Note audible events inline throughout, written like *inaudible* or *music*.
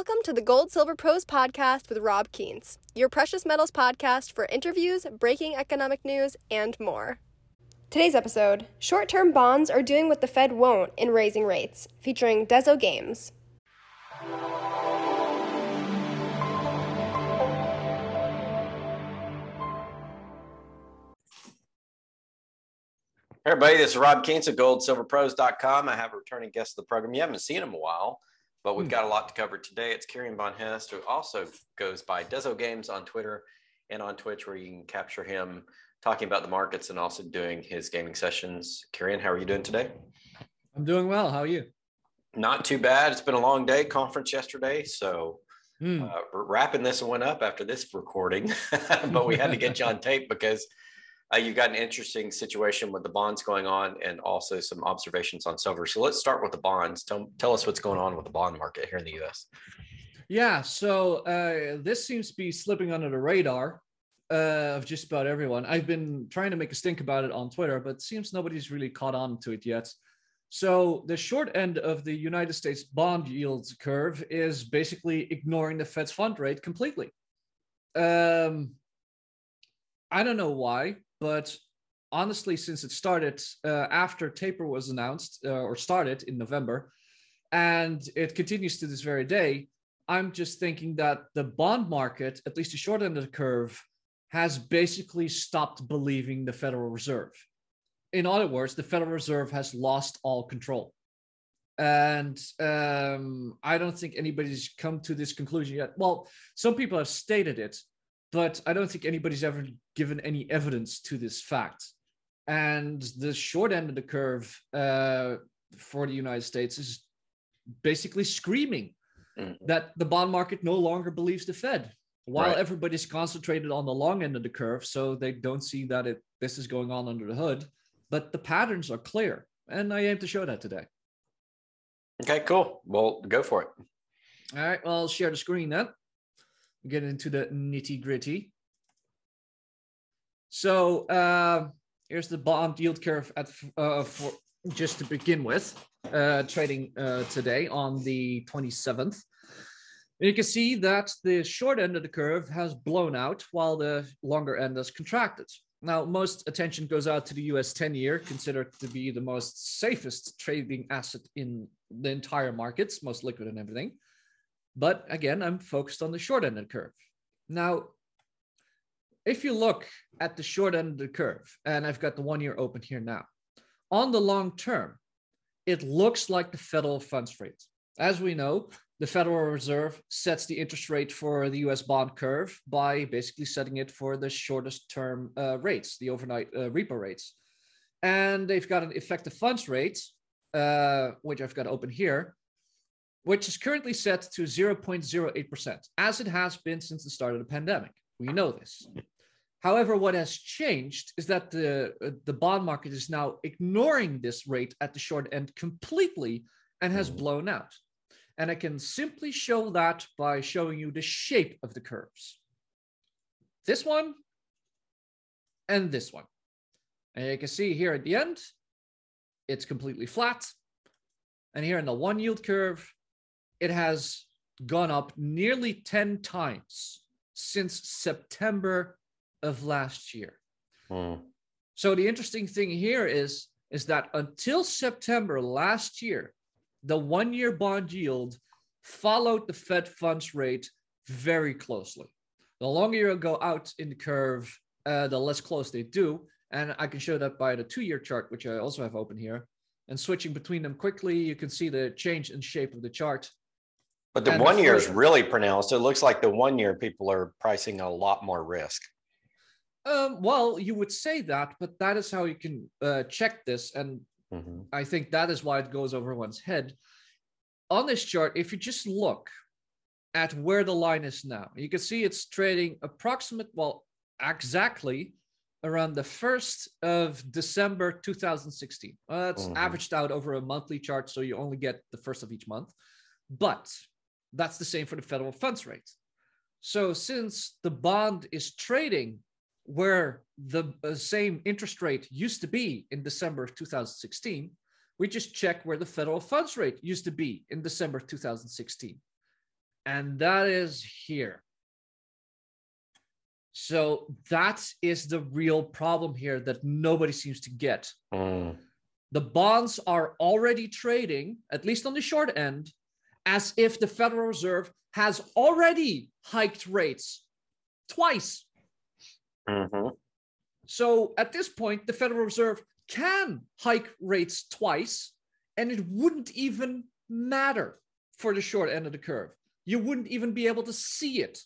Welcome to the Gold Silver Pros podcast with Rob Keynes, your precious metals podcast for interviews, breaking economic news, and more. Today's episode Short term bonds are doing what the Fed won't in raising rates, featuring DesoGames. Hey everybody, this is Rob Keynes of goldsilverpros.com. I have a returning guest of the program. You haven't seen him in a while, but we've got a lot to cover today. It's Kieran Von Hest, who also goes by DesoGames on Twitter and on Twitch, where you can capture him talking about the markets and also doing his gaming sessions. Kieran, how are you doing today? I'm doing well. How are you? Not too bad. It's been a long day, conference yesterday. So Hmm. uh, wrapping this one up after this recording, *laughs* but we had to get you on *laughs* tape because uh, you've got an interesting situation with the bonds going on and also some observations on silver. So let's start with the bonds. Tell, tell us what's going on with the bond market here in the US. Yeah, so uh, this seems to be slipping under the radar uh, of just about everyone. I've been trying to make a stink about it on Twitter, but seems nobody's really caught on to it yet. So the short end of the United States bond yields curve is basically ignoring the Fed's fund rate completely. Um, I don't know why, but honestly, since it started uh, after taper was announced uh, or started in November, and it continues to this very day, I'm just thinking that the bond market, at least the short end of the curve, has basically stopped believing the Federal Reserve. In other words, the Federal Reserve has lost all control. And um, I don't think anybody's come to this conclusion yet. Well, some people have stated it, but I don't think anybody's ever given any evidence to this fact. And the short end of the curve uh, for the United States is basically screaming Mhm. that the bond market no longer believes the Fed, while Right. everybody's concentrated on the long end of the curve, so they don't see that it this is going on under the hood. But the patterns are clear, and I aim to show that today. Okay, cool. Well, go for it. All right, well, I'll share the screen then. Get into the nitty gritty. So uh, here's the bond yield curve at uh, for just to begin with, uh, trading uh, today on the 27th. You can see that the short end of the curve has blown out while the longer end has contracted. Now, most attention goes out to the US 10 year, considered to be the most safest trading asset in the entire markets, most liquid and everything. But again, I'm focused on the short end of the curve. Now, if you look at the short end of the curve, and I've got the one year open here now, on the long term, it looks like the federal funds rate. As we know, the Federal Reserve sets the interest rate for the US bond curve by basically setting it for the shortest term uh, rates, the overnight uh, repo rates. And they've got an effective funds rate, uh, which I've got open here, which is currently set to 0.08%, as it has been since the start of the pandemic. We know this. However, what has changed is that the, uh, the bond market is now ignoring this rate at the short end completely and has Mhm. blown out. And I can simply show that by showing you the shape of the curves. This one and this one. And you can see here at the end, it's completely flat. And here in the one yield curve, it has gone up nearly 10 times since September of last year. Hmm. So the interesting thing here is, is that until September last year, the one-year bond yield followed the Fed funds rate very closely. The longer you go out in the curve, uh, the less close they do. And I can show that by the two-year chart, which I also have open here. And switching between them quickly, you can see the change in shape of the chart. But the And the one year is really pronounced. It looks like the one year people are pricing a lot more risk. Um, well, you would say that, but that is how you can uh, check this. And Mhm. I think that is why it goes over one's head. On this chart, if you just look at where the line is now, you can see it's trading approximate, well, exactly around the 1st of December 2016. Uh, it's Mhm. averaged out over a monthly chart, so you only get the first of each month. But that's the same for the federal funds rate. So since the bond is trading where the uh, same interest rate used to be in December of 2016, we just check where the federal funds rate used to be in December of 2016. and that is here. So that is the real problem here that nobody seems to get. Mm. The bonds are already trading, at least on the short end, as if the Federal Reserve has already hiked rates twice. hmm So at this point, the Federal Reserve can hike rates twice, and it wouldn't even matter for the short end of the curve. You wouldn't even be able to see it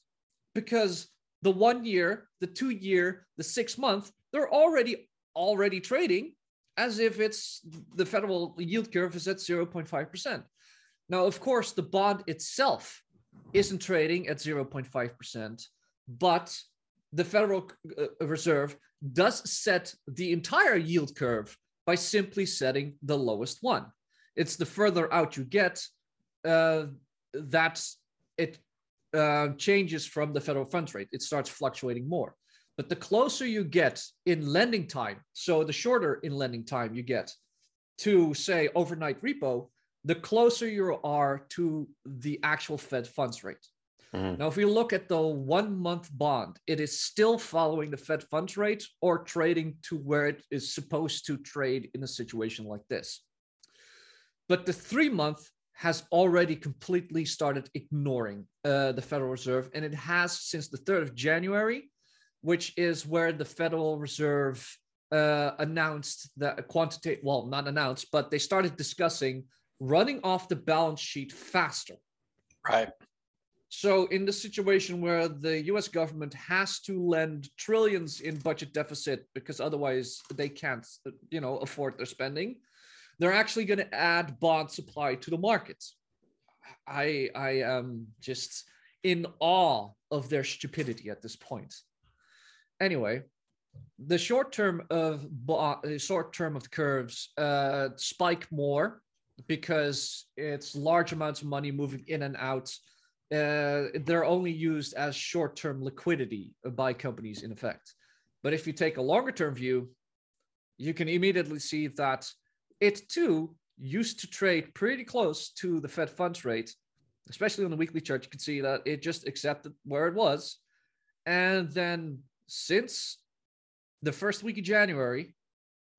because the one year, the two year, the six month, they're already already trading as if it's the federal yield curve is at 0.5%. Now, of course, the bond itself isn't trading at 0.5%, but the Federal uh, Reserve does set the entire yield curve by simply setting the lowest one. It's the further out you get uh, that it uh, changes from the federal funds rate. It starts fluctuating more. But the closer you get in lending time, so the shorter in lending time you get to, say, overnight repo, the closer you are to the actual Fed funds rate. Mhm. Now, if we look at the one month bond, it is still following the Fed funds rate or trading to where it is supposed to trade in a situation like this. But the three month has already completely started ignoring uh, the Federal Reserve, and it has since the 3rd of January, which is where the Federal Reserve uh, announced that a quantitative, well, not announced, but they started discussing running off the balance sheet faster. Right. So, in the situation where the US government has to lend trillions in budget deficit because otherwise they can't, you know, afford their spending, they're actually going to add bond supply to the market. I I am just in awe of their stupidity at this point. Anyway, the short term of uh, short term of the curves uh, spike more because it's large amounts of money moving in and out uh, they're only used as short-term liquidity by companies in effect. But if you take a longer-term view, you can immediately see that it too used to trade pretty close to the Fed funds rate, especially on the weekly chart. You can see that it just accepted where it was, and then since the first week of January,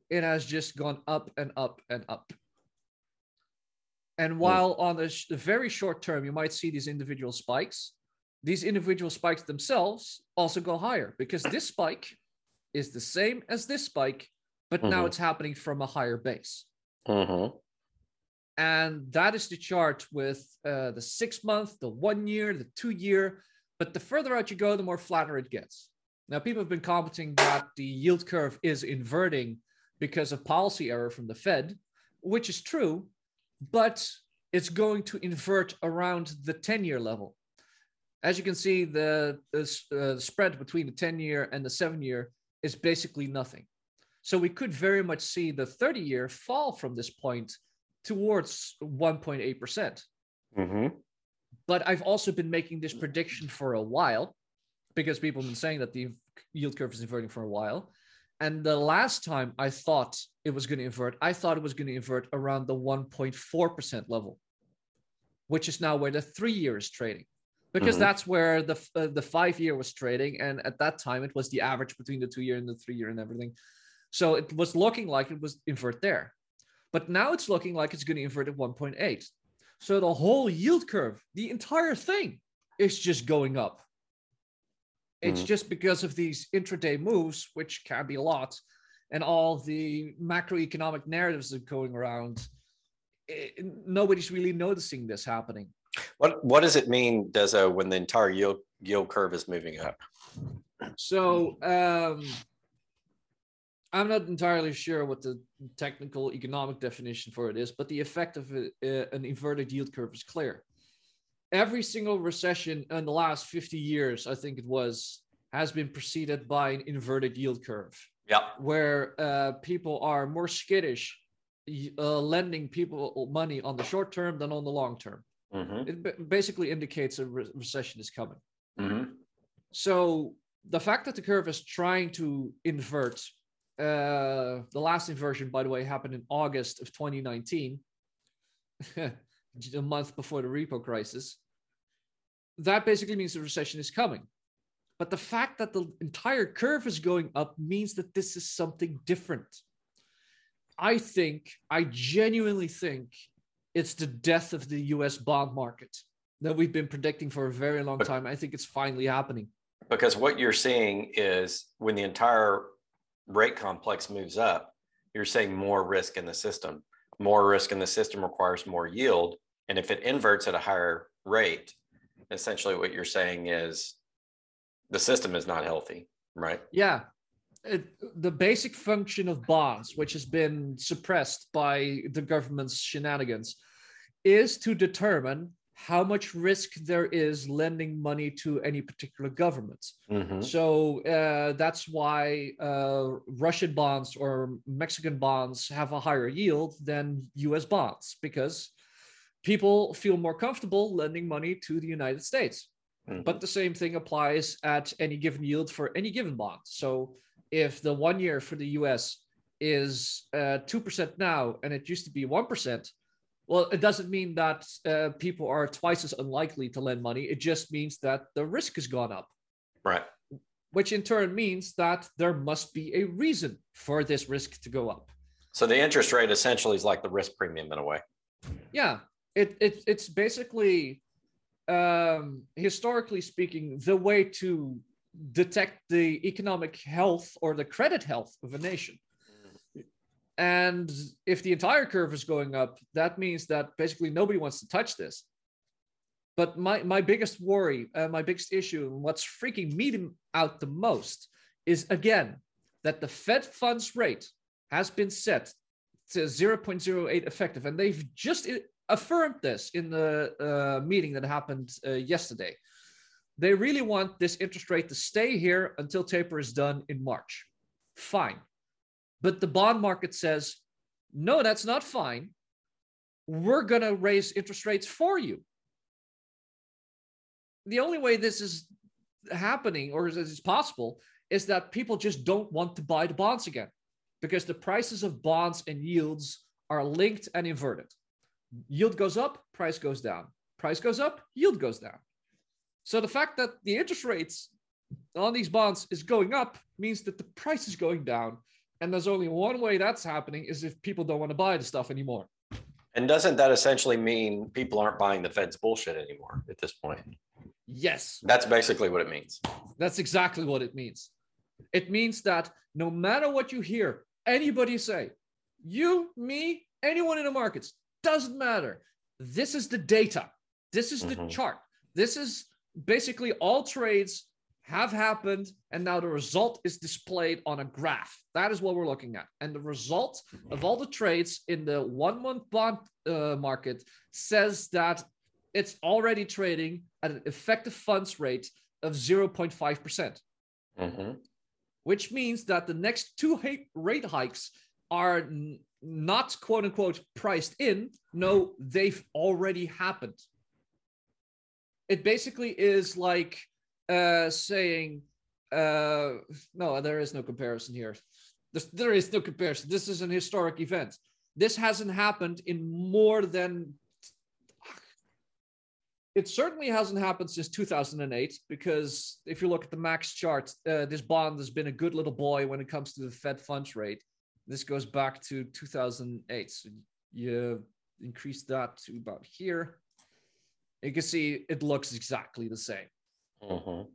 it has just gone up and up and up. And while on the, sh- the very short term, you might see these individual spikes, these individual spikes themselves also go higher because this spike is the same as this spike, but now Mhm. it's happening from a higher base. hmm And that is the chart with uh, the six month, the one year, the two year. But the further out you go, the more flatter it gets. Now, people have been commenting that the yield curve is inverting because of policy error from the Fed, which is true, but it's going to invert around the 10 year level. As you can see, the, the uh, spread between the 10 year and the seven year is basically nothing. So we could very much see the 30 year fall from this point towards 1.8%. hmm But I've also been making this prediction for a while because people have been saying that the yield curve is inverting for a while. And the last time I thought it was going to invert, I thought it was going to invert around the 1.4% level, which is now where the three year is trading. Because Mhm. that's where the uh, the five year was trading, and at that time it was the average between the two year and the three year and everything. So it was looking like it was invert there, but now it's looking like it's going to invert at 1.8. So the whole yield curve, the entire thing, is just going up. It's Mhm. just because of these intraday moves, which can be a lot, and all the macroeconomic narratives that are going around. eh, nobody's really noticing this happening. What What does it mean, Deso, when the entire yield yield curve is moving up? So um, I'm not entirely sure what the technical economic definition for it is, but the effect of it, uh, an inverted yield curve is clear. Every single recession in the last 50 years, I think it was, has been preceded by an inverted yield curve Yeah. where uh, people are more skittish uh, lending people money on the short term than on the long term. hmm It ba- basically indicates a re- recession is coming. hmm So the fact that the curve is trying to invert, uh, the last inversion, by the way, happened in August of 2019, *laughs* a month before the repo crisis. That basically means the recession is coming. But the fact that the entire curve is going up means that this is something different. I think, I genuinely think it's the death of the US bond market that we've been predicting for a very long time. I think it's finally happening. Because what you're seeing is when the entire rate complex moves up, you're seeing more risk in the system. More risk in the system requires more yield. And if it inverts at a higher rate, essentially what you're saying is the system is not healthy, right? Yeah. It, the basic function of bonds, which has been suppressed by the government's shenanigans, is to determine how much risk there is lending money to any particular government. Mhm. So uh, that's why uh, Russian bonds or Mexican bonds have a higher yield than US bonds because people feel more comfortable lending money to the United States. Mhm. But the same thing applies at any given yield for any given bond. So if the one year for the US is uh, 2% now and it used to be 1%, well, it doesn't mean that uh, people are twice as unlikely to lend money. It just means that the risk has gone up right. which in turn means that there must be a reason for this risk to go up. So the interest rate essentially is like the risk premium in a way. Yeah, it, it it's basically, um, historically speaking, the way to detect the economic health or the credit health of a nation. And if the entire curve is going up, that means that basically nobody wants to touch this. But my, my biggest worry, uh, my biggest issue, and what's freaking me out the most is again that the Fed funds rate has been set to 0.08 effective. And they've just affirmed this in the uh, meeting that happened uh, yesterday. They really want this interest rate to stay here until taper is done in March. Fine. But the bond market says, no, that's not fine. We're going to raise interest rates for you. The only way this is happening or is is possible is that people just don't want to buy the bonds again because the prices of bonds and yields are linked and inverted. Yield goes up, price goes down. Price goes up, yield goes down. So the fact that the interest rates on these bonds is going up means that the price is going down. And there's only one way that's happening is if people don't want to buy the stuff anymore. And doesn't that essentially mean people aren't buying the Fed's bullshit anymore at this point? Yes, That's basically what it means. That's exactly what it means. It means that no matter what you hear anybody say, you, me, anyone in the markets, doesn't matter. This is the data. This is the Mhm. chart. This is basically all trades have happened, and now the result is displayed on a graph. That is what we're looking at. And the result of all the trades in the one month bond uh, market says that it's already trading at an effective funds rate of 0.5%, Mhm. which means that the next two ha- rate hikes are not quote unquote priced in. No, they've already happened. It basically is like uh, saying, uh, no, there is no comparison here. This, there is no comparison. This is an historic event. This hasn't happened in more than it certainly hasn't happened since 2008 because if you look at the max chart, uh, this bond has been a good little boy when it comes to the Fed funds rate. This goes back to 2008. So you increase that to about here. You can see it looks exactly the same, Mhm.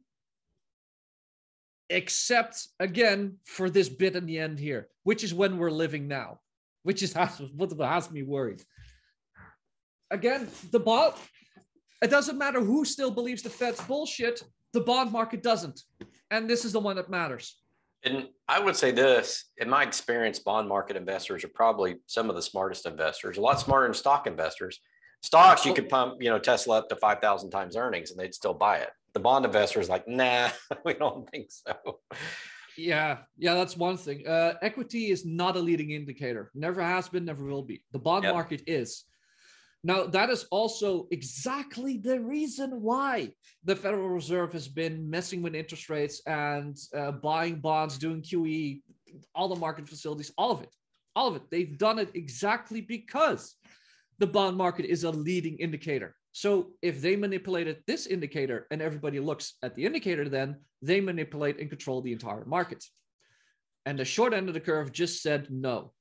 except again for this bit in the end here, which is when we're living now, which is has, what has me worried. Again, the bond, it doesn't matter who still believes the Fed's bullshit, the bond market doesn't. And this is the one that matters. And I would say this, in my experience, bond market investors are probably some of the smartest investors, a lot smarter than stock investors. Stocks, you could pump, you know, Tesla up to 5,000 times earnings and they'd still buy it. The bond investor is like, nah, *laughs* we don't think so. Yeah, yeah, that's one thing. Uh, equity is not a leading indicator. Never has been, never will be. The bond Yep. market is. Now, that is also exactly the reason why the Federal Reserve has been messing with interest rates and uh, buying bonds, doing QE, all the market facilities, all of it. All of it. They've done it exactly because the bond market is a leading indicator. So if they manipulated this indicator and everybody looks at the indicator, then they manipulate and control the entire market. And the short end of the curve just said no.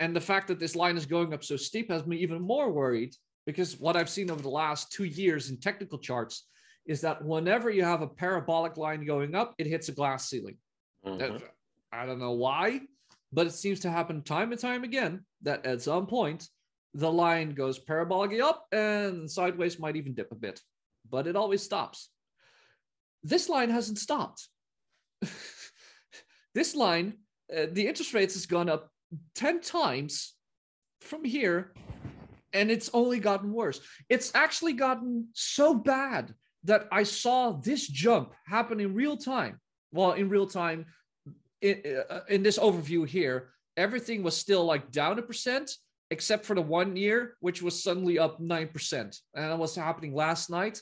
And the fact that this line is going up so steep has me even more worried because what I've seen over the last two years in technical charts is that whenever you have a parabolic line going up, it hits a glass ceiling. Mhm. I don't know why, but it seems to happen time and time again that at some point the line goes parabolically up and sideways might even dip a bit, but it always stops. This line hasn't stopped. *laughs* this line, uh, the interest rates has gone up 10 times from here and it's only gotten worse. It's actually gotten so bad that I saw this jump happen in real time. Well, in real time, in, uh, in this overview here, everything was still like down a percent, except for the one year, which was suddenly up 9%. And that was happening last night.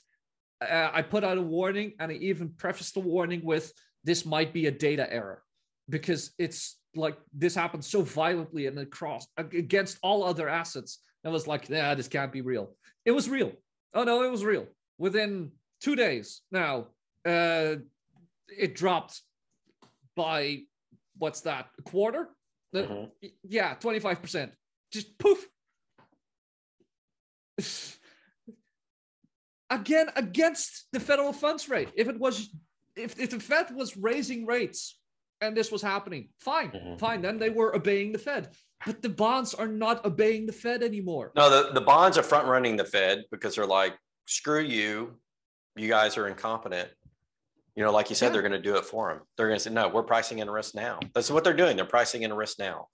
Uh, I put out a warning and I even prefaced the warning with this might be a data error because it's like this happened so violently and across against all other assets. I was like, yeah, this can't be real. It was real. Oh no, it was real. Within two days now, uh, it dropped by what's that? A quarter? Uh, Mhm. Yeah, 25%. Just poof. *sighs* Again, against the federal funds rate. If it was, if, if the Fed was raising rates and this was happening, fine, Mhm. fine. Then they were obeying the Fed. But the bonds are not obeying the Fed anymore. No, the, the bonds are front running the Fed because they're like, screw you. You guys are incompetent. You know, like you said, Yeah. they're going to do it for them. They're going to say, no, we're pricing in risk now. That's what they're doing. They're pricing in risk now.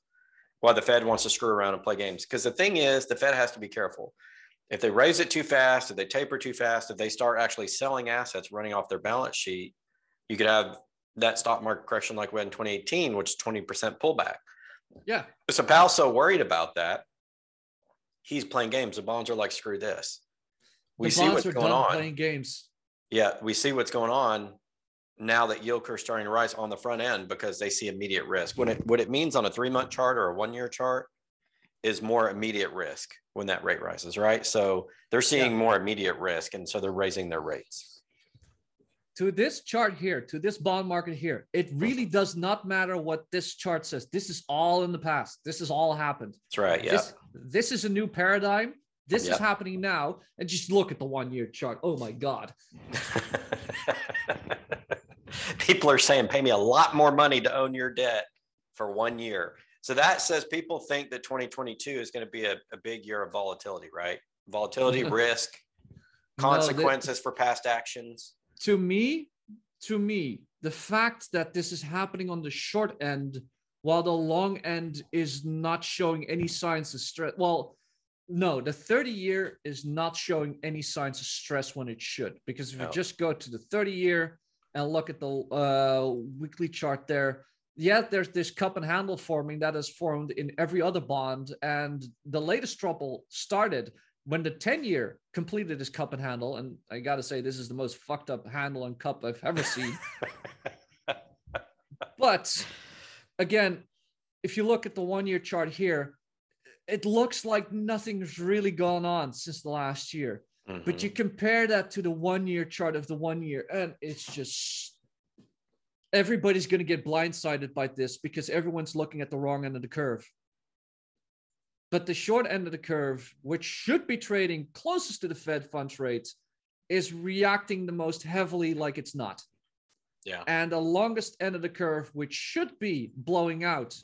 While the Fed wants to screw around and play games. Because the thing is, the Fed has to be careful. If they raise it too fast, if they taper too fast, if they start actually selling assets running off their balance sheet, you could have that stock market correction like we had in 2018, which is 20% pullback. Yeah. So Powell's so worried about that. He's playing games. The bonds are like, screw this. We the see what's going on. playing games. Yeah, we see what's going on now that yield curve starting to rise on the front end because they see immediate risk. When it what it means on a three month chart or a one year chart is more immediate risk when that rate rises, right? So they're seeing more immediate risk, and so they're raising their rates. To this chart here, to this bond market here, it really does not matter what this chart says. This is all in the past. This has all happened. That's right. Yeah. This, this is a new paradigm. This is happening now. And just look at the one year chart. Oh my God. *laughs* people are saying, pay me a lot more money to own your debt for one year. So that says people think that 2022 is going to be a, a big year of volatility, right? Volatility, *laughs* risk, No, that- consequences for past actions. To me, to me, the fact that this is happening on the short end while the long end is not showing any signs of stress. Well, no, the 30 year is not showing any signs of stress when it should. Because if No. you just go to the 30 year and look at the uh, weekly chart there, yeah, there's this cup and handle forming that is formed in every other bond. And the latest trouble started when the 10 year completed his cup and handle. And I got to say, this is the most fucked up handle and cup I've ever seen. *laughs* but again, if you look at the one year chart here, it looks like nothing's really gone on since the last year. But Mhm. you compare that to the one year chart of the one year, and it's just everybody's going to get blindsided by this because everyone's looking at the wrong end of the curve. But the short end of the curve, which should be trading closest to the Fed funds rate, is reacting the most heavily like it's not. yeah. And the longest end of the curve, which should be blowing out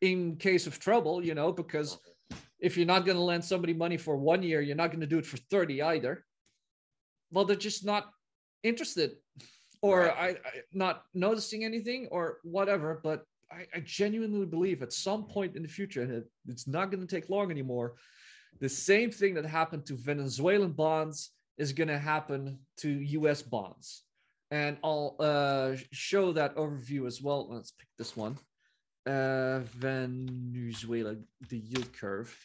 in case of trouble, you know, because if you're not going to lend somebody money for one year, you're not going to do it for 30 either. Well, they're just not interested or Right. I, I not noticing anything or whatever. But I, I genuinely believe at some point in the future, and it- it's not going to take long anymore. The same thing that happened to Venezuelan bonds is going to happen to US bonds. And I'll uh, show that overview as well. Let's pick this one. Uh, Venezuela, the yield curve.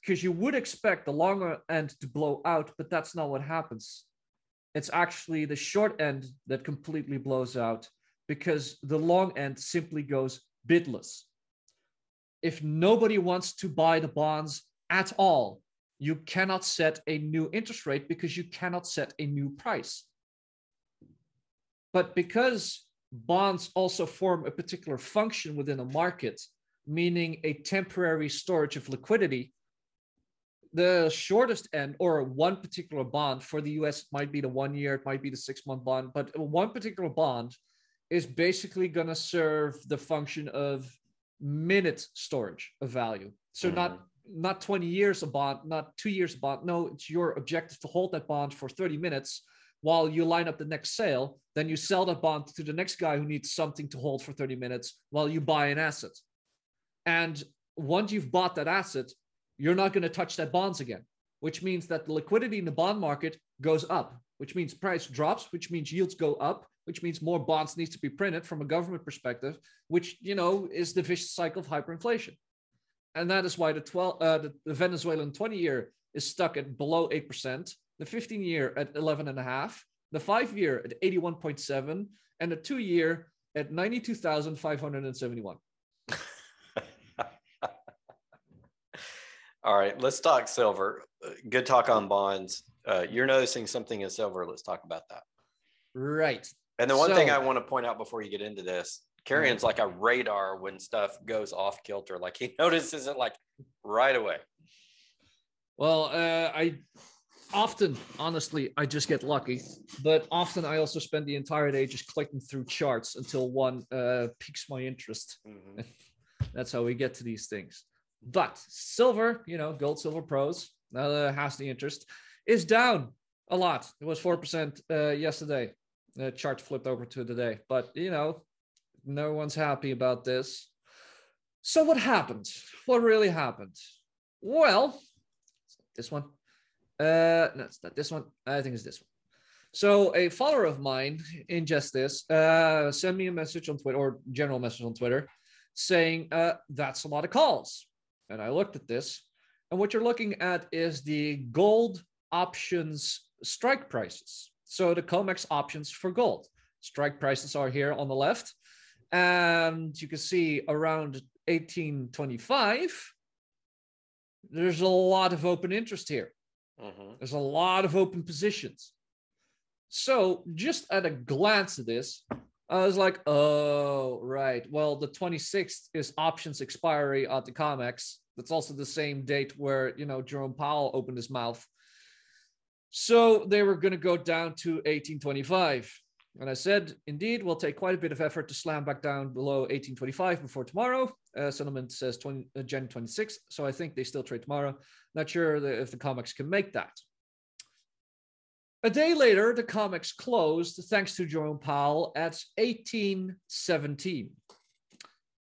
Because you would expect the longer end to blow out, but that's not what happens. It's actually the short end that completely blows out because the long end simply goes bidless. If nobody wants to buy the bonds at all, you cannot set a new interest rate because you cannot set a new price. But because bonds also form a particular function within a market, meaning a temporary storage of liquidity, the shortest end or one particular bond for the US might be the one year, it might be the six month bond, but one particular bond is basically going to serve the function of minute storage of value. So mm-hmm. not not 20 years a bond, not two years a bond. No, it's your objective to hold that bond for 30 minutes while you line up the next sale. Then you sell that bond to the next guy who needs something to hold for 30 minutes while you buy an asset. And once you've bought that asset, you're not going to touch that bonds again, which means that the liquidity in the bond market goes up, which means price drops, which means yields go up, which means more bonds needs to be printed from a government perspective, which you know is the vicious cycle of hyperinflation. And that is why the 12 uh, the, the Venezuelan 20 year is stuck at below 8%, the 15 year at 11.5, the five year at 81.7, and the two year at 92,571. *laughs* All right, let's talk silver. Good talk on bonds. Uh, you're noticing something in silver. Let's talk about that. Right. And the one so, thing I want to point out before you get into this, Kieran's like a radar when stuff goes off kilter. Like he *laughs* notices it like right away. Well, uh, I often, honestly, I just get lucky, but often I also spend the entire day just clicking through charts until one uh, piques my interest. Mm-hmm. *laughs* That's how we get to these things. But silver, you know, gold, silver pros, uh, has the interest, is down a lot. It was 4% uh, yesterday. The chart flipped over to today. But, you know, no one's happy about this. So, what happened? What really happened? Well, this one. Uh, no, it's not this one. I think it's this one. So a follower of mine in Justice uh, sent me a message on Twitter or general message on Twitter saying uh, that's a lot of calls. And I looked at this, and what you're looking at is the gold options strike prices. So the COMEX options for gold. Strike prices are here on the left. And you can see around 1825, there's a lot of open interest here. Mm-hmm. There's a lot of open positions. So, just at a glance at this, I was like, oh, right. Well, the 26th is options expiry at the COMEX. That's also the same date where, you know, Jerome Powell opened his mouth. So they were going to go down to 1825. And I said, indeed, we'll take quite a bit of effort to slam back down below 1825 before tomorrow. Uh, settlement says 20, uh, Jan 26. So I think they still trade tomorrow. Not sure if the COMEX can make that. A day later, the COMEX closed thanks to Jerome Powell at 1817.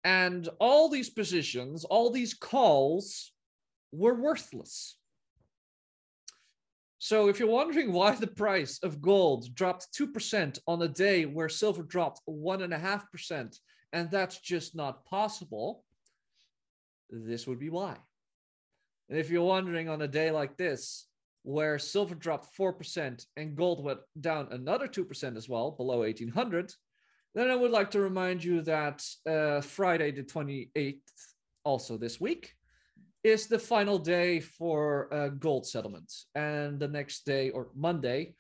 And all these positions, all these calls were worthless. So if you're wondering why the price of gold dropped 2% on a day where silver dropped 1.5%, and that's just not possible, this would be why. And if you're wondering on a day like this, where silver dropped 4% and gold went down another 2% as well, below 1800, then I would like to remind you that uh, Friday, the 28th, also this week, is the final day for uh, gold settlement. And the next day, or Monday,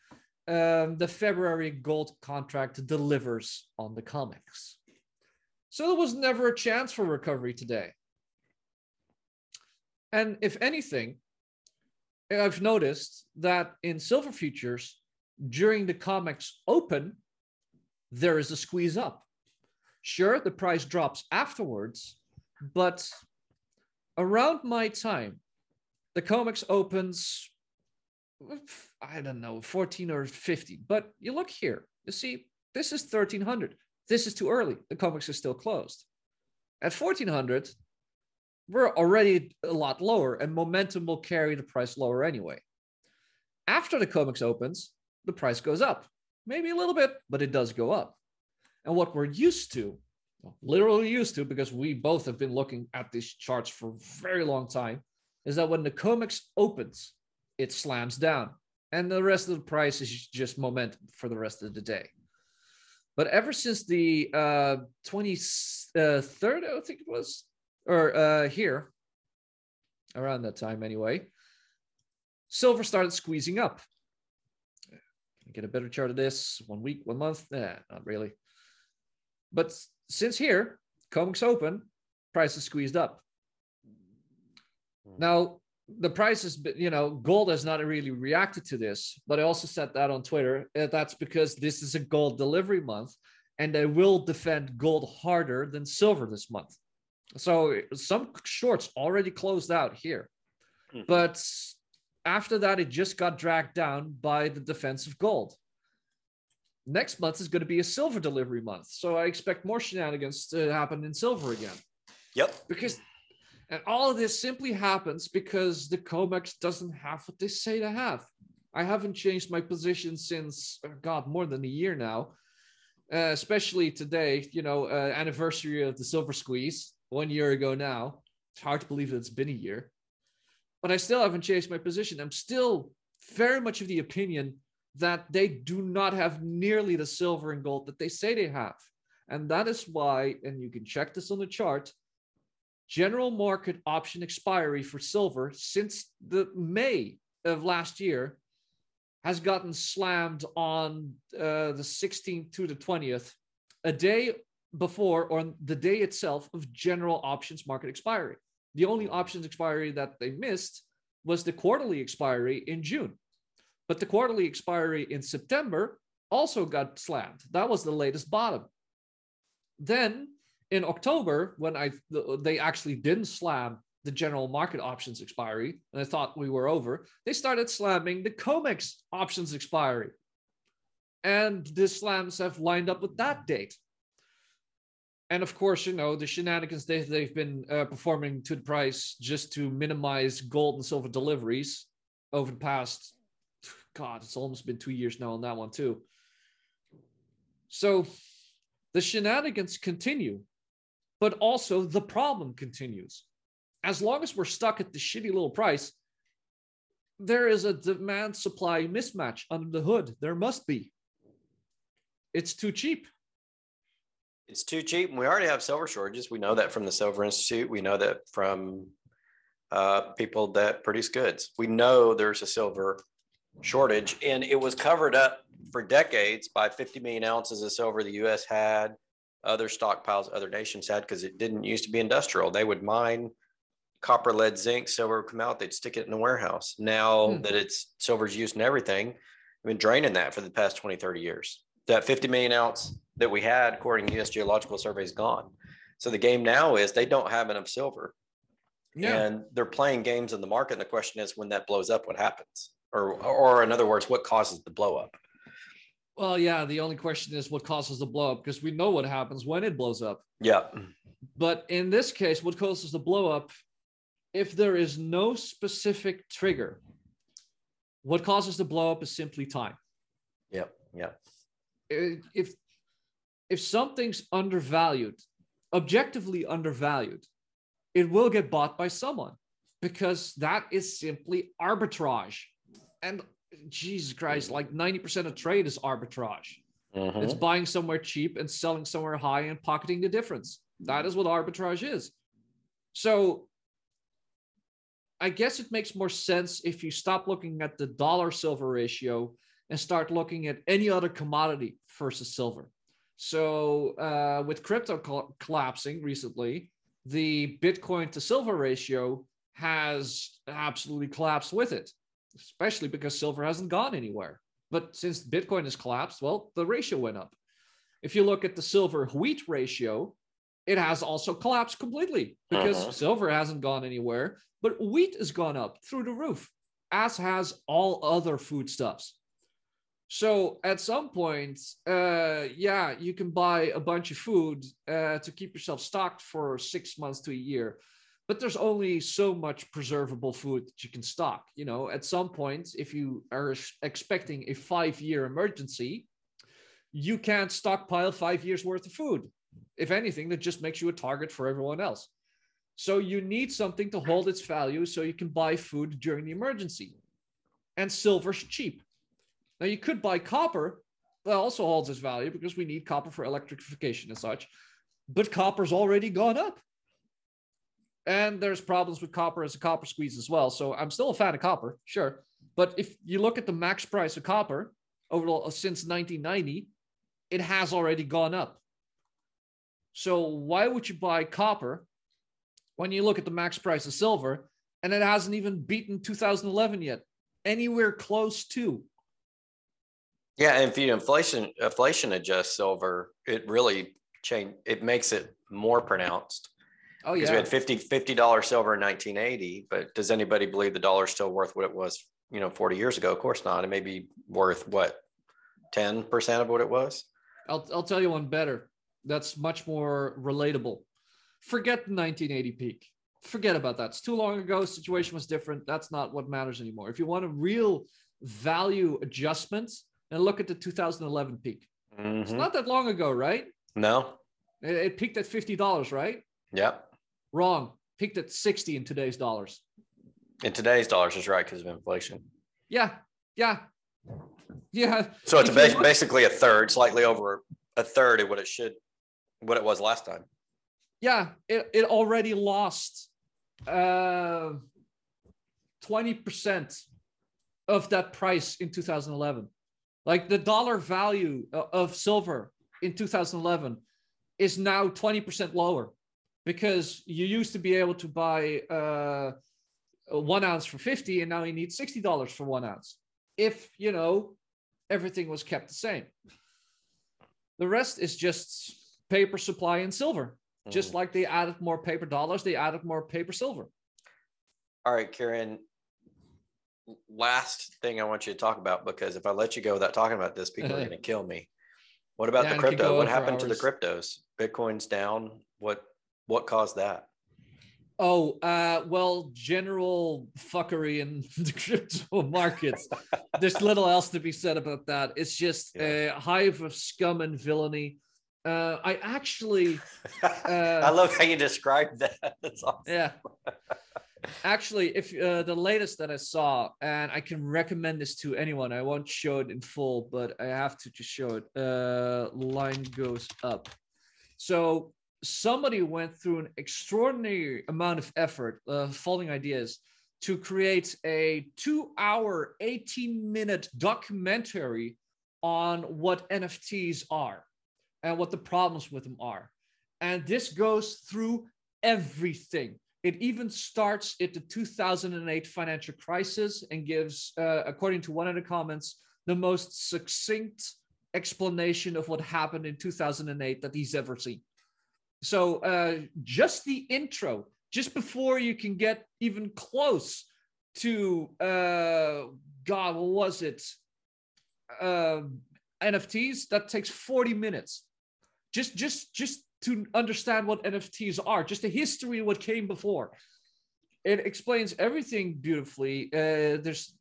um, the February gold contract delivers on the COMEX. So there was never a chance for recovery today. And if anything, I've noticed that in silver futures during the COMEX open, there is a squeeze up. Sure, the price drops afterwards, but around my time, the COMEX opens, I don't know, 14 or 50. But you look here, you see, this is 1300. This is too early. The COMEX is still closed. At 1400, we're already a lot lower, and momentum will carry the price lower anyway. After the COMEX opens, the price goes up, maybe a little bit, but it does go up. And what we're used to, literally used to, because we both have been looking at these charts for a very long time, is that when the COMEX opens, it slams down, and the rest of the price is just momentum for the rest of the day. But ever since the uh, 23rd, I think it was, or uh, here around that time anyway, silver started squeezing up. Can get a better chart of this? One week, one month? Nah, not really. But since here, COMEX open, prices squeezed up. Now, the price been, you know, gold has not really reacted to this, but I also said that on Twitter. Uh, that's because this is a gold delivery month and they will defend gold harder than silver this month. So some shorts already closed out here. Mm-hmm. But after that, it just got dragged down by the defense of gold. Next month is going to be a silver delivery month. So I expect more shenanigans to happen in silver again. Yep. Because and all of this simply happens because the COMEX doesn't have what they say to have. I haven't changed my position since, oh God, more than a year now. Uh, especially today, you know, uh, anniversary of the silver squeeze one year ago now. It's hard to believe that it's been a year, but I still haven't changed my position. I'm still very much of the opinion that they do not have nearly the silver and gold that they say they have. And that is why, and you can check this on the chart, general market option expiry for silver since the May of last year has gotten slammed on uh, the 16th to the 20th, a day before or the day itself of general options market expiry. The only options expiry that they missed was the quarterly expiry in June. But the quarterly expiry in September also got slammed. That was the latest bottom. Then in October, when I they actually didn't slam the general market options expiry, and I thought we were over, they started slamming the COMEX options expiry. And the slams have lined up with that date. And of course, you know, the shenanigans they, they've been uh, performing to the price just to minimize gold and silver deliveries over the past, God, it's almost been two years now on that one, too. So the shenanigans continue but also the problem continues. As long as we're stuck at the shitty little price, there is a demand supply mismatch under the hood. There must be. It's too cheap. It's too cheap. And we already have silver shortages. We know that from the Silver Institute. We know that from uh, people that produce goods. We know there's a silver shortage, and it was covered up for decades by 50 million ounces of silver the US had other stockpiles other nations had because it didn't used to be industrial. They would mine copper, lead, zinc, silver would come out, they'd stick it in a warehouse. Now hmm. that it's silver's used in everything, I've been draining that for the past 20, 30 years. That 50 million ounce that we had, according to US Geological Survey, is gone. So the game now is they don't have enough silver. Yeah. And they're playing games in the market. And the question is when that blows up, what happens? Or or in other words, what causes the blow up? Well, yeah. The only question is what causes the blow up because we know what happens when it blows up. Yeah. But in this case, what causes the blow up? If there is no specific trigger, what causes the blow up is simply time. yeah yeah If if something's undervalued, objectively undervalued, it will get bought by someone because that is simply arbitrage. And Jesus Christ, like 90% of trade is arbitrage. Mm-hmm. It's buying somewhere cheap and selling somewhere high and pocketing the difference. That is what arbitrage is. So I guess it makes more sense if you stop looking at the dollar silver ratio and start looking at any other commodity versus silver. So uh, with crypto co- collapsing recently, the Bitcoin to silver ratio has absolutely collapsed with it especially because silver hasn't gone anywhere. But since Bitcoin has collapsed, well, the ratio went up. If you look at the silver wheat ratio, it has also collapsed completely because uh-huh. silver hasn't gone anywhere, but wheat has gone up through the roof, as has all other foodstuffs. So at some point, uh, yeah, you can buy a bunch of food uh, to keep yourself stocked for six months to a year but there's only so much preservable food that you can stock. You know, at some point, if you are expecting a five year emergency, you can't stockpile five years worth of food. If anything, that just makes you a target for everyone else. So you need something to hold its value so you can buy food during the emergency. And silver's cheap. Now you could buy copper, that also holds its value because we need copper for electrification and such. But copper's already gone up. And there's problems with copper as a copper squeeze as well. So I'm still a fan of copper, sure. But if you look at the max price of copper over the, uh, since 1990, it has already gone up. So why would you buy copper when you look at the max price of silver and it hasn't even beaten 2011 yet, anywhere close to? Yeah, and if you inflation inflation adjust silver, it really change it makes it more pronounced. Oh yeah. Because we had 50 50 dollar silver in 1980, but does anybody believe the dollar's still worth what it was, you know, 40 years ago? Of course not. It may be worth what 10% of what it was. I'll I'll tell you one better. That's much more relatable. Forget the 1980 peak. Forget about that. It's too long ago. Situation was different. That's not what matters anymore. If you want a real value adjustment, then look at the 2011 peak. It's Mhm. not that long ago, right? No. It, it peaked at fifty dollars, right? Yep. Wrong. Peaked at sixty in today's dollars. In today's dollars is right because of inflation. Yeah, yeah, yeah. So it's If you bas- look- basically a third, slightly over a third of what it should, what it was last time. yeah, it, it already lost uh, 20% of that price in 2011. Like the dollar value of silver in 2011 is now 20% lower because you used to be able to buy uh, one ounce for 50 and now you need $60 for one ounce. If, you know, everything was kept the same. The rest is just paper supply and silver just Mhm. like they added more paper dollars, they added more paper silver. All right, Kieran Last thing I want you to talk about because if I let you go without talking about this, people are *laughs* going to kill me. What about Yeah, the and it could crypto? What happened to the cryptos? Bitcoin's down. What what caused that? Oh, uh, well, general fuckery in *laughs* the crypto markets. There's little else to be said about that. It's just a hive of scum and villainy. Uh, I actually, *laughs* I love how you described that. *laughs* That's awesome. yeah. Actually, if uh, the latest that I saw, and I can recommend this to anyone, I won't show it in full, but I have to just show it. Uh, line goes up. So somebody went through an extraordinary amount of effort, uh, following ideas, to create a two-hour, 18-minute documentary on what NFTs are and what the problems with them are. And this goes through everything. It even starts at the 2008 financial crisis and gives, uh, according to one of the comments, the most succinct explanation of what happened in 2008 that he's ever seen. So uh, just the intro, just before you can get even close to, uh, God, what was it? Uh, NFTs, that takes 40 minutes. Just, just, just to understand what NFTs are, just the history of what came before. It explains everything beautifully. Uh, there's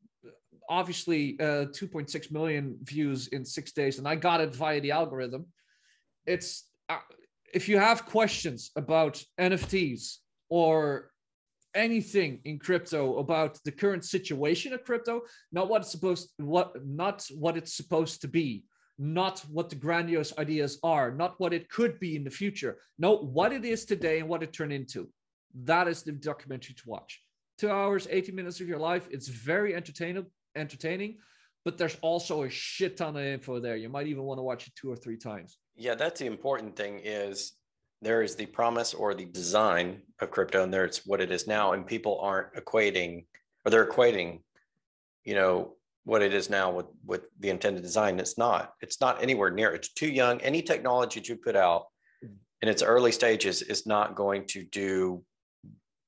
obviously uh, 2.6 million views in six days, and I got it via the algorithm. It's uh, if you have questions about NFTs or anything in crypto about the current situation of crypto, not what it's supposed what not what it's supposed to be, not what the grandiose ideas are, not what it could be in the future. No, what it is today and what it turned into. That is the documentary to watch. Two hours, 80 minutes of your life. It's very entertaining, entertaining, but there's also a shit ton of info there. You might even want to watch it two or three times. Yeah, that's the important thing is there is the promise or the design of crypto and there's what it is now and people aren't equating or they're equating you know what it is now with with the intended design it's not it's not anywhere near it's too young any technology that you put out in its early stages is not going to do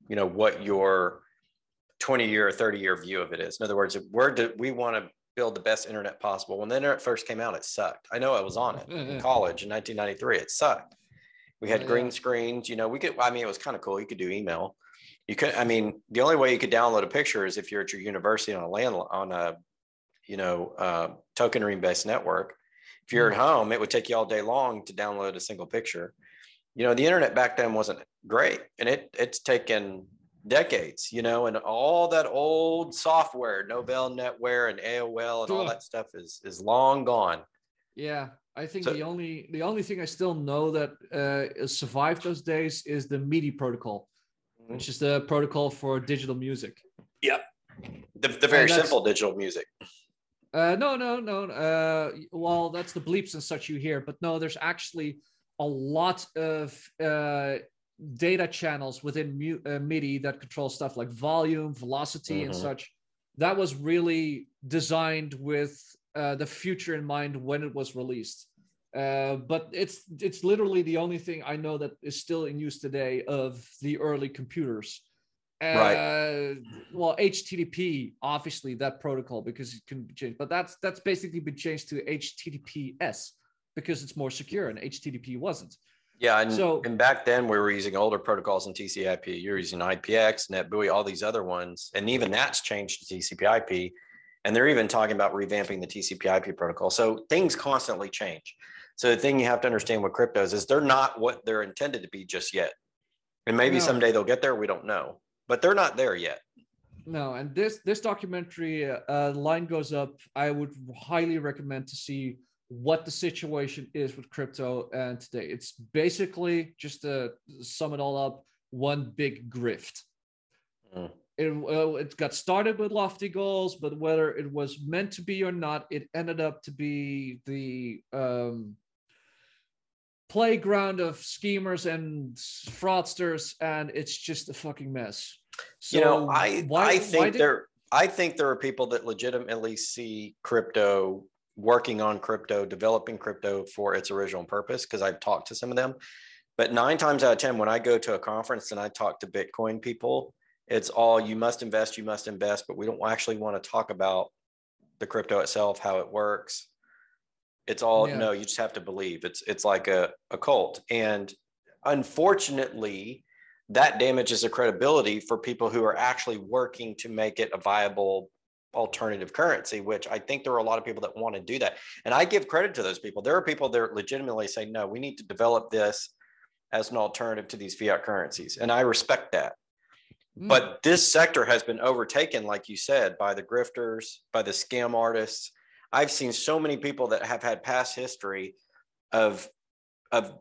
you know what your 20 year or 30 year view of it is in other words we're we want to build the best internet possible. When the internet first came out it sucked. I know i was on it in college in 1993 it sucked. We had green screens you know we could i mean it was kind of cool. You could do email. You could i mean the only way you could download a picture is if you're at your university on a land on a you know uh, token ring based network. If you're at home it would take you all day long to download a single picture. You know the internet back then wasn't great and it it's taken decades you know and all that old software Novell NetWare and aol and all that stuff is is long gone Yeah, I think So- the only the only thing I still know that uh, survived those days is the MIDI protocol, which is the protocol for digital music. The, the very simple digital music. Uh, no, no, no. Uh, well, that's the bleeps and such you hear, but no, there's actually a lot of uh, data channels within mu- uh, MIDI that control stuff like volume, velocity, and Mhm. such. That was really designed with uh, the future in mind when it was released. Uh, but it's it's literally the only thing I know that is still in use today of the early computers. Right. Uh, well, HTTP, obviously that protocol because it can be changed, but that's that's basically been changed to HTTPS because it's more secure and HTTP wasn't. Yeah, and, So- and back then we were using older protocols in TCP/IP. You're using IPX, NetBEUI, all these other ones, and even that's changed to TCP/IP. And they're even talking about revamping the TCP/IP protocol. So things constantly change. So the thing you have to understand with cryptos is they're not what they're intended to be just yet. And maybe No. someday they'll get there. We don't know, but they're not there yet. No, and this this documentary uh, line goes up. I would highly recommend to see what the situation is with crypto and today. It's basically just to sum it all up, one big grift. Mm. It uh, it got started with lofty goals, but whether it was meant to be or not, it ended up to be the um, playground of schemers and fraudsters, and it's just a fucking mess. you know, So I why- I think did- there I think there are people that legitimately see crypto working on crypto, developing crypto for its original purpose. Because I've talked to some of them, but nine times out of ten, when I go to a conference and I talk to Bitcoin people, it's all you must invest, you must invest, but we don't actually want to talk about the crypto itself, how it works. It's all Yeah. no, you just have to believe. It's it's like a, a cult. And unfortunately, that damages the credibility for people who are actually working to make it a viable alternative currency, which I think there are a lot of people that want to do that. And I give credit to those people. There are people that legitimately say, no, we need to develop this as an alternative to these fiat currencies. And I respect that. Mm. But this sector has been overtaken, like you said, by the grifters, by the scam artists. I've seen so many people that have had past history of of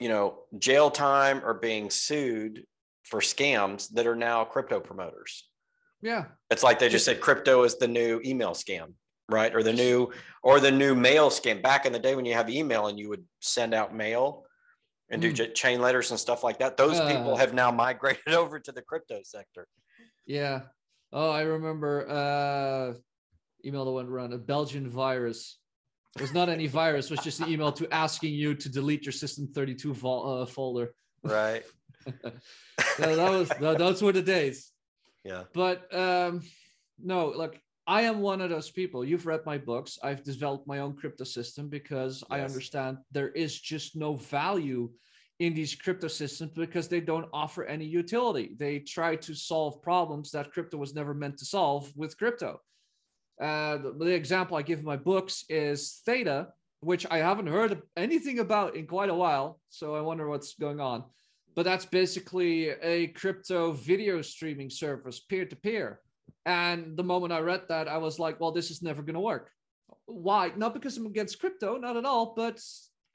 you know jail time or being sued for scams that are now crypto promoters. Yeah. It's like they just said crypto is the new email scam, right? Or the new or the new mail scam. Back in the day when you have email and you would send out mail and do Mm. j- chain letters and stuff like that, those people Uh. have now migrated *laughs* over to the crypto sector. Yeah. Oh, I remember uh email that went around a Belgian virus. It was not any virus, it was just an email to asking you to delete your system 32 vol- uh, folder. Right. *laughs* So that was that, those were the days. Yeah. But um no, like I am one of those people. You've read my books. I've developed my own crypto system because I understand there is just no value in these crypto systems because they don't offer any utility. They try to solve problems that crypto was never meant to solve with crypto. Uh, the, the example I give in my books is Theta, which I haven't heard anything about in quite a while. So I wonder what's going on. But that's basically a crypto video streaming service, peer to peer. And the moment I read that, I was like, well, this is never going to work. Why? Not because I'm against crypto, not at all, but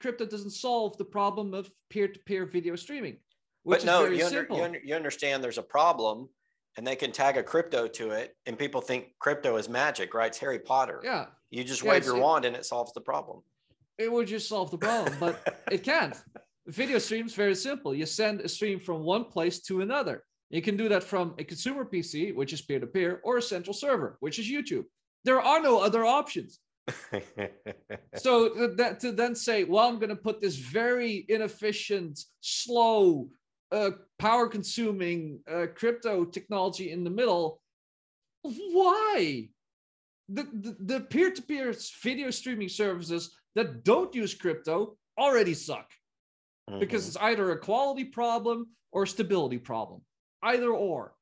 crypto doesn't solve the problem of peer to peer video streaming, which But no, is very you, under, simple. you, under, you understand there's a problem and they can tag a crypto to it and people think crypto is magic, right? It's Harry Potter. yeah, You just Yeah, wave your wand and it solves the problem. it would just solve the problem, but *laughs* it can't. Video streams very simple. You send a stream from one place to another. You can do that from a consumer PC, which is peer to peer, or a central server, which is YouTube. There are no other options. *laughs* So that to then say, well, I'm going to put this very inefficient, slow, uh, power-consuming uh, crypto technology in the middle. Why? The, the, the peer-to-peer video streaming services that don't use crypto already suck because Mhm. it's either a quality problem or a stability problem either or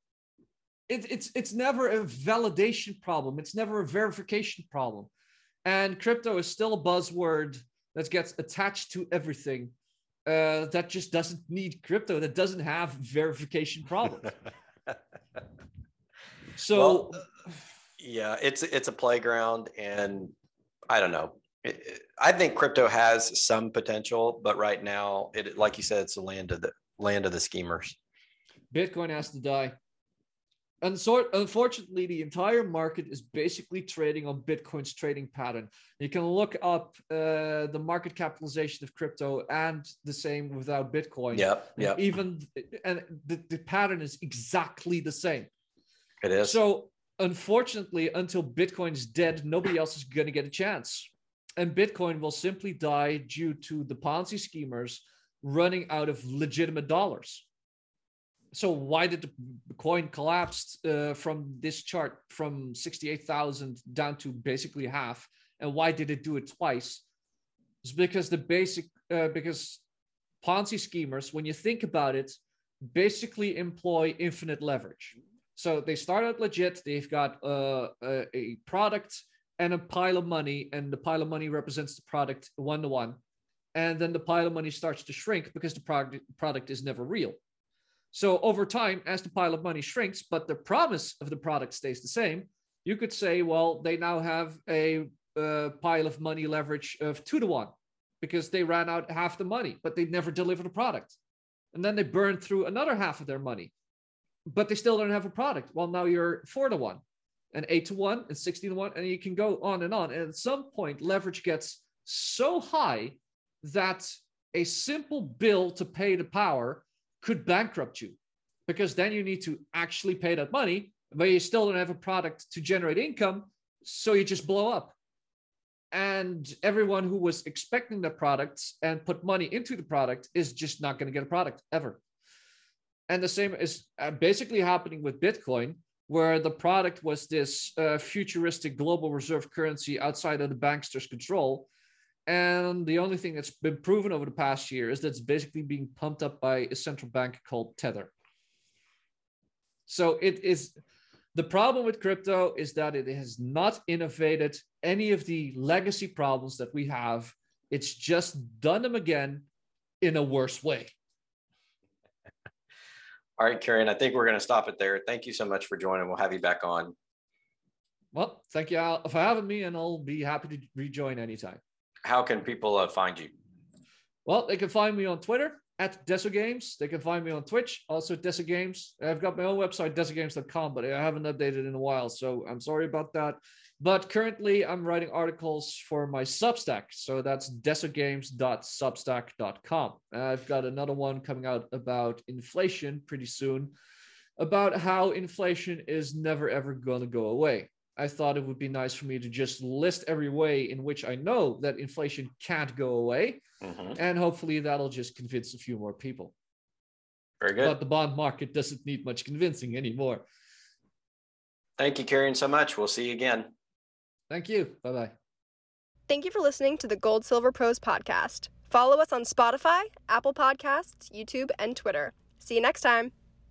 it, it's it's never a validation problem it's never a verification problem and crypto is still a buzzword that gets attached to everything uh, that just doesn't need crypto that doesn't have verification problems *laughs* so Well, yeah, it's it's a playground, and I don't know. I think crypto has some potential, but right now, it like you said, it's the land of the land of the schemers. bitcoin has to die And sort, unfortunately, the entire market is basically trading on Bitcoin's trading pattern. You can look up uh, the market capitalization of crypto and the same without Bitcoin. Yeah, yeah. Even and the, the pattern is exactly the same. It is. So unfortunately, until Bitcoin is dead, nobody else is going to get a chance. And Bitcoin will simply die due to the Ponzi schemers running out of legitimate dollars so why did the coin collapse uh, from this chart from 68,000 down to basically half? And why did it do it twice? It's because the basic, uh, because Ponzi schemers, when you think about it, basically employ infinite leverage. So they start out legit. They've got uh, a, a product and a pile of money, and the pile of money represents the product one to one. And then the pile of money starts to shrink because the product, product is never real. So over time, as the pile of money shrinks, but the promise of the product stays the same, you could say, well, they now have a uh, pile of money leverage of two to one because they ran out half the money, but they never delivered a product. And then they burned through another half of their money, but they still don't have a product. Well, now you're four to one and eight to one and 16 to one, and you can go on and on. And at some point, leverage gets so high that a simple bill to pay the power could bankrupt you because then you need to actually pay that money, but you still don't have a product to generate income. So you just blow up. And everyone who was expecting the product and put money into the product is just not going to get a product ever. And the same is uh, basically happening with Bitcoin, where the product was this uh, futuristic global reserve currency outside of the bankster's control. And the only thing that's been proven over the past year is that it's basically being pumped up by a central bank called Tether. So it is the problem with crypto is that it has not innovated any of the legacy problems that we have. It's just done them again in a worse way. All right, Kieran, I think we're going to stop it there. Thank you so much for joining. We'll have you back on. Well, thank you for having me, and I'll be happy to rejoin anytime how can people uh, find you? Well, they can find me on Twitter at Deso Games. They can find me on Twitch, also Deso Games. I've got my own website, desogames.com, but I haven't updated in a while, so I'm sorry about that. But currently, I'm writing articles for my Substack, so that's desogames.substack.com. I've got another one coming out about inflation pretty soon, about how inflation is never ever going to go away. I thought it would be nice for me to just list every way in which I know that inflation can't go away. Mm-hmm. And hopefully that'll just convince a few more people. Very good. But the bond market doesn't need much convincing anymore. Thank you, Kieran, so much. We'll see you again. Thank you. Bye bye. Thank you for listening to the Gold Silver Pros podcast. Follow us on Spotify, Apple Podcasts, YouTube, and Twitter. See you next time.